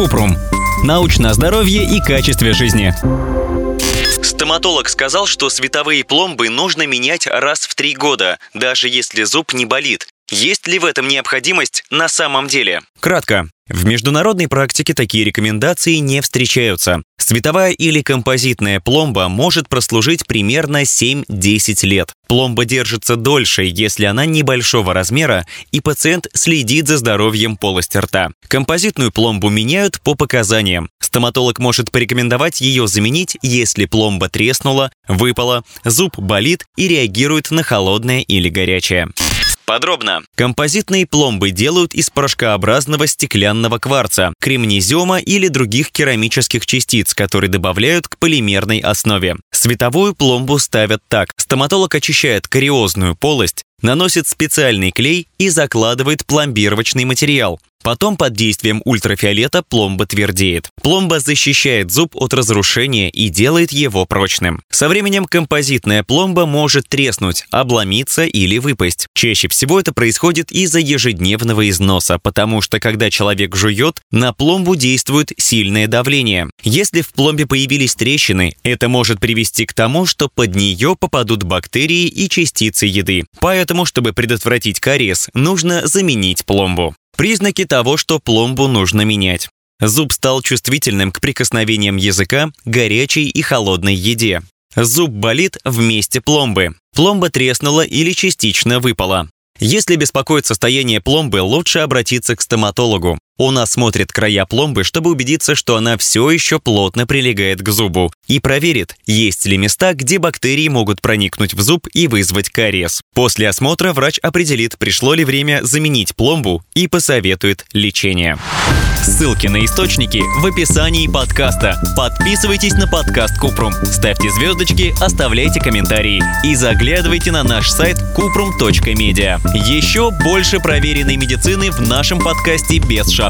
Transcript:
Купрум. Научное здоровье и качестве жизни. Стоматолог сказал, что световые пломбы нужно менять раз в три года, даже если зуб не болит. Есть ли в этом необходимость на самом деле? Кратко. В международной практике такие рекомендации не встречаются. Световая или композитная пломба может прослужить примерно 7-10 лет. Пломба держится дольше, если она небольшого размера и пациент следит за здоровьем полости рта. Композитную пломбу меняют по показаниям. Стоматолог может порекомендовать ее заменить, если пломба треснула, выпала, зуб болит и реагирует на холодное или горячее. Подробно. Композитные пломбы делают из порошкообразного стеклянного кварца, кремнезиума или других керамических частиц, которые добавляют к полимерной основе. Световую пломбу ставят так. Стоматолог очищает кариозную полость, наносит специальный клей и закладывает пломбировочный материал. Потом под действием ультрафиолета пломба твердеет. Пломба защищает зуб от разрушения и делает его прочным. Со временем композитная пломба может треснуть, обломиться или выпасть. Чаще всего это происходит из-за ежедневного износа, потому что когда человек жует, на пломбу действует сильное давление. Если в пломбе появились трещины, это может привести к тому, что под нее попадут бактерии и частицы еды. Поэтому, чтобы предотвратить кариес, нужно заменить пломбу. Признаки того, что пломбу нужно менять. Зуб стал чувствительным к прикосновениям языка, горячей и холодной еде. Зуб болит в месте пломбы. Пломба треснула или частично выпала. Если беспокоит состояние пломбы, лучше обратиться к стоматологу. Он осмотрит края пломбы, чтобы убедиться, что она все еще плотно прилегает к зубу, и проверит, есть ли места, где бактерии могут проникнуть в зуб и вызвать кариес. После осмотра врач определит, пришло ли время заменить пломбу и посоветует лечение. Ссылки на источники в описании подкаста. Подписывайтесь на подкаст Купрум, ставьте звездочки, оставляйте комментарии и заглядывайте на наш сайт kuprum.media. Еще больше проверенной медицины в нашем подкасте без шапки